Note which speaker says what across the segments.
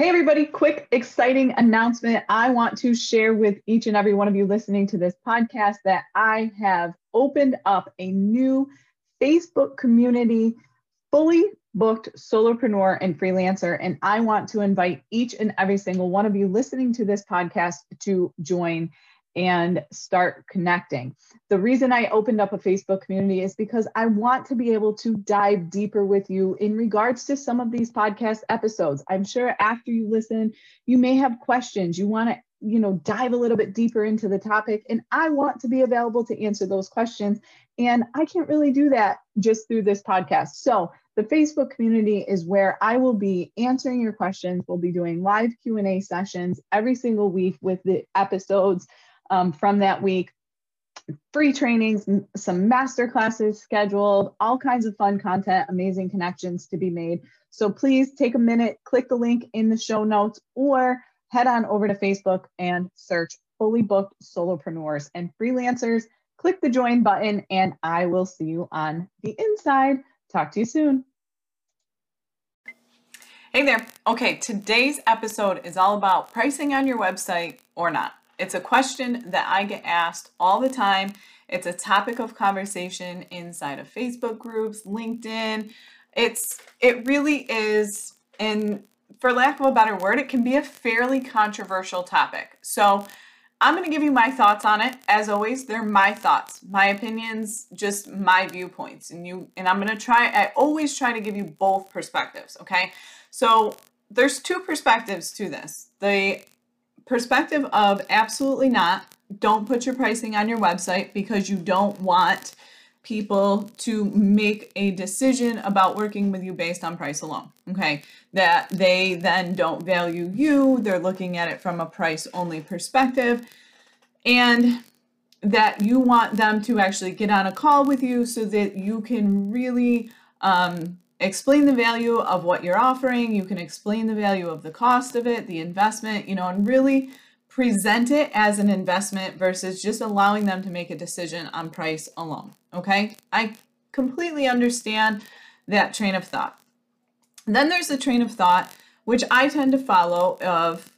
Speaker 1: Hey, everybody, quick, exciting announcement. I want to share with each and every one of you listening to this podcast that I have opened up a new Facebook community, fully booked solopreneur and freelancer. And I want to invite each and every single one of you listening to this podcast to join and start connecting. The reason I opened up a Facebook community is because I want to be able to dive deeper with you in regards to some of these podcast episodes. I'm sure after you listen, you may have questions. You want to you know dive a little bit deeper into the topic and i want to be available to answer those questions and i can't really do that just through this podcast so the facebook community is where i will be answering your questions we'll be doing live q&a sessions every single week with the episodes um, from that week. Free trainings, some master classes scheduled, all kinds of fun content, amazing connections to be made. So please take a minute, click the link in the show notes, or head on over to Facebook and search fully booked solopreneurs and freelancers. Click the join button, and I will see you on the inside. Talk to you soon.
Speaker 2: Hey there. Okay, today's episode is all about pricing on your website or not. It's a question that I get asked all the time. It's a topic of conversation inside of Facebook groups, LinkedIn. It's it really is and for lack of a better word, it can be a fairly controversial topic. So, I'm going to give you my thoughts on it. As always, they're my thoughts, my opinions, just my viewpoints. And you and I'm going to try I always try to give you both perspectives, okay? So, there's two perspectives to this. The perspective of absolutely not. Don't put your pricing on your website because you don't want people to make a decision about working with you based on price alone. Okay. That they then don't value you. They're looking at it from a price only perspective. And that you want them to actually get on a call with you so that you can really um, explain the value of what you're offering. You can explain the value of the cost of it, the investment, you know, and really present it as an investment versus just allowing them to make a decision on price alone. Okay. I completely understand that train of thought. Then there's the train of thought, which I tend to follow of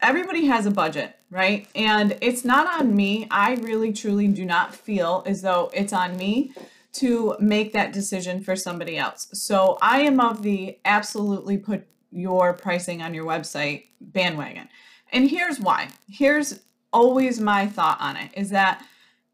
Speaker 2: everybody has a budget, right? And it's not on me. I really truly do not feel as though it's on me to make that decision for somebody else. So I am of the absolutely put your pricing on your website bandwagon. And here's why. Here's always my thought on it is that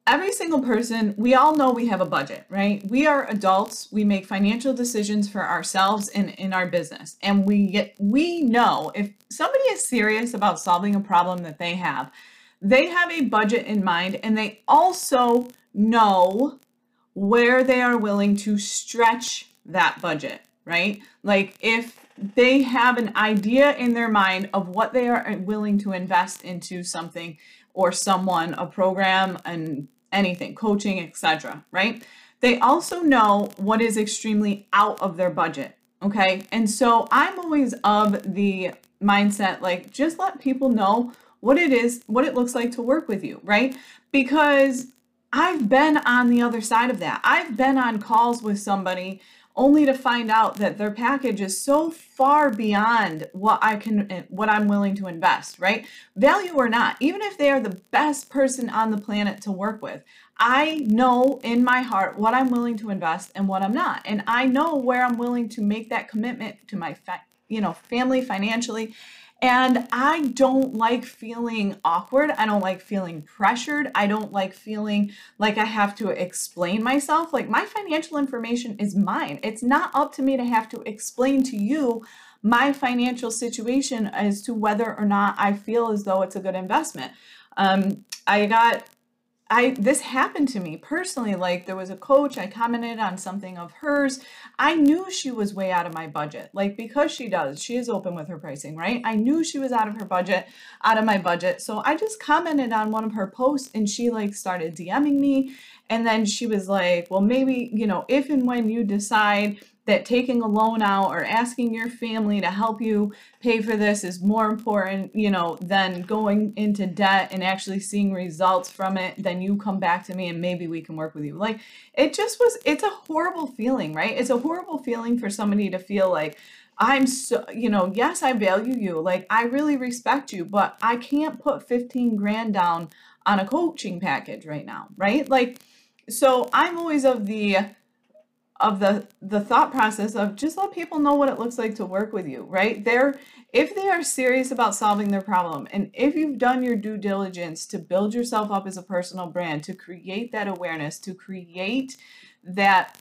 Speaker 2: every single person, we all know we have a budget, right? We are adults. We make financial decisions for ourselves and in our business. And we get we know if somebody is serious about solving a problem that they have, they have a budget in mind and they also know where they are willing to stretch that budget, right? Like if they have an idea in their mind of what they are uh, willing to invest into something or someone, a program and anything, coaching, etc., right? They also know what is extremely out of their budget, okay? And so I'm always of the mindset like just let people know what it is, what it looks like to work with you, right? Because I've been on the other side of that. I've been on calls with somebody only to find out that their package is so far beyond what I can eh, what I'm willing to invest, right? Value or not, even if they are the best person on the planet to work with, I know in my heart what I'm willing to invest and what I'm not. And I know where I'm willing to make that commitment to my fa- you know, family financially and I don't like feeling awkward. I don't like feeling pressured. I don't like feeling like I have to explain myself. Like my financial information is mine. It's not up to me to have to explain to you my financial situation as to whether or not I feel as though it's a good investment. Um, I got I this happened to me personally. Like there was a coach, I commented on something of hers. I knew she was way out of my budget. Like because she does, she is open with her pricing, right? I knew she was out of her budget, out of my budget. So I just commented on one of her posts and she like started DMing me and then she was like, "Well, maybe, you know, if and when you decide that taking a loan out or asking your family to help you pay for this is more important, you know, than going into debt and actually seeing results from it, then you come back to me and maybe we can work with you. Like it just was it's a horrible feeling, right? It's a horrible feeling for somebody to feel like I'm so, you know, yes, I value you. Like I really respect you, but I can't put 15 grand down on a coaching package right now, right? Like so I'm always of the of the the thought process of just let people know what it looks like to work with you right? They're if they are serious about solving their problem and if you've done your due diligence to build yourself up as a personal brand to create that awareness to create that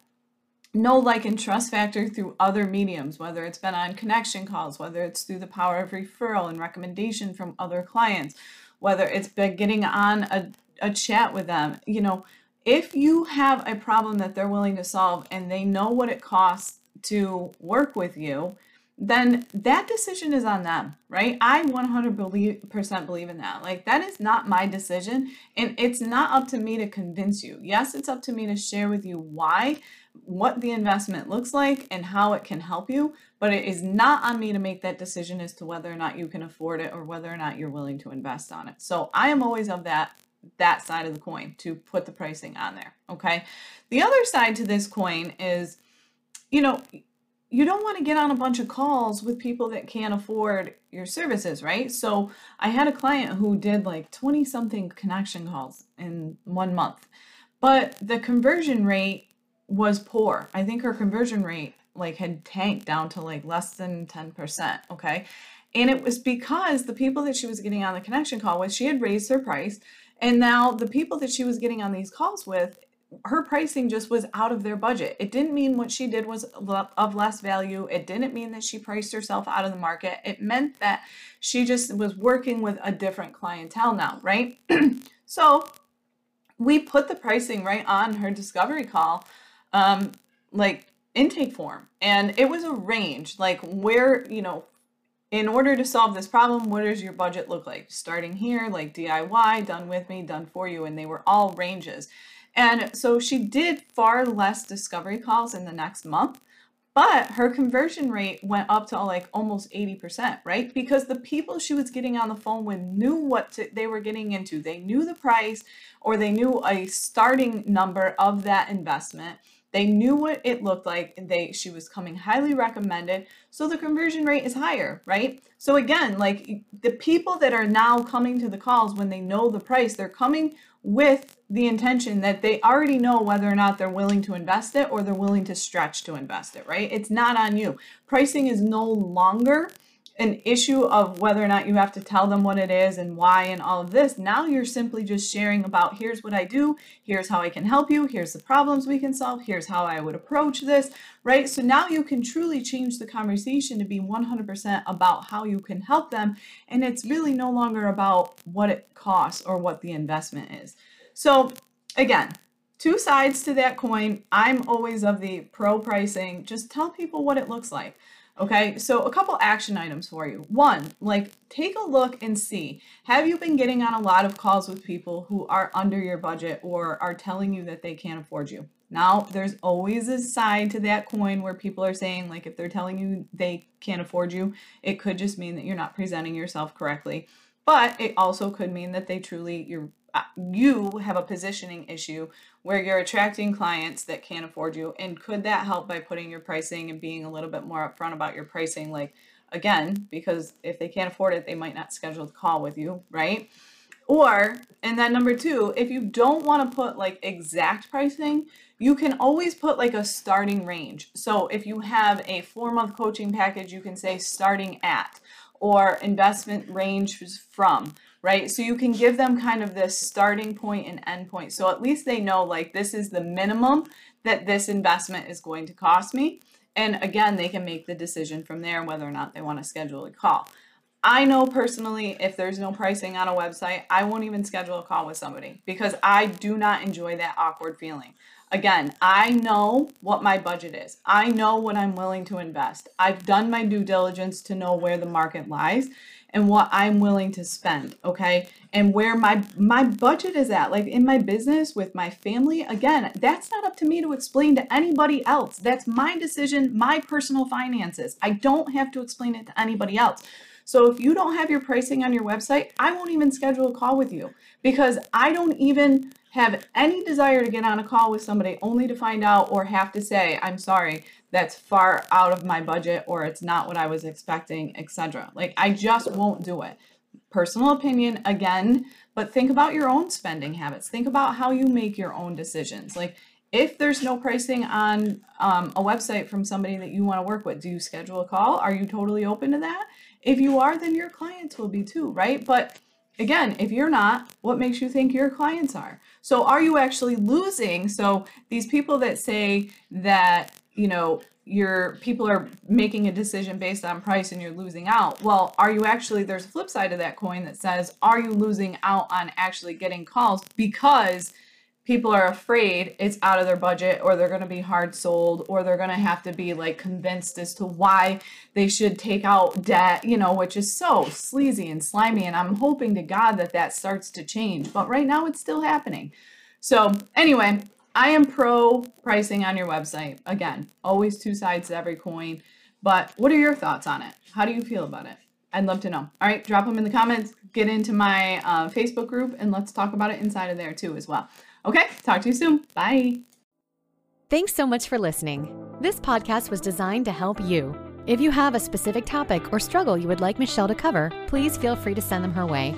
Speaker 2: know like and trust factor through other mediums whether it's been on connection calls whether it's through the power of referral and recommendation from other clients whether it's been getting on a, a chat with them you know if you have a problem that they're willing to solve and they know what it costs to work with you, then that decision is on them, right? I 100% believe in that. Like, that is not my decision. And it's not up to me to convince you. Yes, it's up to me to share with you why, what the investment looks like, and how it can help you. But it is not on me to make that decision as to whether or not you can afford it or whether or not you're willing to invest on it. So I am always of that that side of the coin to put the pricing on there. Okay. The other side to this coin is, you know, you don't want to get on a bunch of calls with people that can't afford your services, right? So I had a client who did like 20 something connection calls in one month, but the conversion rate was poor. I think her conversion rate like had tanked down to like less than 10%. Okay. And it was because the people that she was getting on the connection call with, she had raised her price and now the people that she was getting on these calls with, her pricing just was out of their budget. It didn't mean what she did was of less value. It didn't mean that she priced herself out of the market. It meant that she just was working with a different clientele now, right? so we put the pricing right on her discovery call, um, like intake form. And it was a range, like where, you know, in order to solve this problem, what does your budget look like? Starting here, like DIY, done with me, done for you, and they were all ranges. And so she did far less discovery calls in the next month, but her conversion rate went up to like almost 80%, right? Because the people she was getting on the phone with knew what to, they were getting into. They knew the price or they knew a starting number of that investment they knew what it looked like. They she was coming highly recommended. So the conversion rate is higher, right? So again, like the people that are now coming to the calls when they know the price, they're coming with the intention that they already know whether or not they're willing to invest it or they're willing to stretch to invest it, right? It's not on you. Pricing is no longer an issue of whether or not you have to tell them what it is and why and all of this. Now you're simply just sharing about here's what I do, here's how I can help you, here's the problems we can solve, here's how I would approach this, right? So now you can truly change the conversation to be 100% about how you can help them. And it's really no longer about what it costs or what the investment is. So again, two sides to that coin. I'm always of the pro pricing. Just tell people what it looks like. Okay, so a couple action items for you. One, like take a look and see have you been getting on a lot of calls with people who are under your budget or are telling you that they can't afford you? Now, there's always a side to that coin where people are saying, like, if they're telling you they can't afford you, it could just mean that you're not presenting yourself correctly. But it also could mean that they truly, you're Uh, you have a positioning issue where you're attracting clients that can't afford you and could that help by putting your pricing and being a little bit more upfront about your pricing? Like again because if they can't afford it they might not schedule the call with you right? Or and then number two if you don't want to put like exact pricing you can always put like a starting range. So if you have a four month coaching package you can say starting at or investment range from right? So you can give them kind of this starting point and end point. So at least they know like this is the minimum that this investment is going to cost me. And again, they can make the decision from there whether or not they want to schedule a call. I know personally if there's no pricing on a website, I won't even schedule a call with somebody because I do not enjoy that awkward feeling. Again, I know what my budget is. I know what I'm willing to invest. I've done my due diligence to know where the market lies and what I'm willing to spend, okay? And where my my budget is at, like in my business with my family, again, that's not up to me to explain to anybody else. That's my decision, my personal finances. I don't have to explain it to anybody else. So if you don't have your pricing on your website, I won't even schedule a call with you because I don't even have any desire to get on a call with somebody only to find out or have to say, I'm sorry, that's far out of my budget or it's not what I was expecting, etc. Like I just won't do it. Personal opinion again, but think about your own spending habits. Think about how you make your own decisions. Like if there's no pricing on um, a website from somebody that you want to work with, do you schedule a call? Are you totally open to that? If you are, then your clients will be too, right? But again, if you're not, what makes you think your clients are? So are you actually losing? So these people that say that, you know, your people are making a decision based on price and you're losing out. Well, are you actually there's a flip side of that coin that says are you losing out on actually getting calls because people are afraid it's out of their budget or they're going to be hard sold or they're going to have to be like convinced as to why they should take out debt, you know, which is so sleazy and slimy. And I'm hoping to God that that starts to change. But right now it's still happening. So, anyway, I am pro pricing on your website. Again, always two sides to every coin. But what are your thoughts on it? How do you feel about it? I'd love to know. All right, drop them in the comments, get into my uh, Facebook group, and let's talk about it inside of there too as well. Okay, talk to you soon. Bye.
Speaker 3: Thanks so much for listening. This podcast was designed to help you. If you have a specific topic or struggle you would like Michelle to cover, please feel free to send them her way.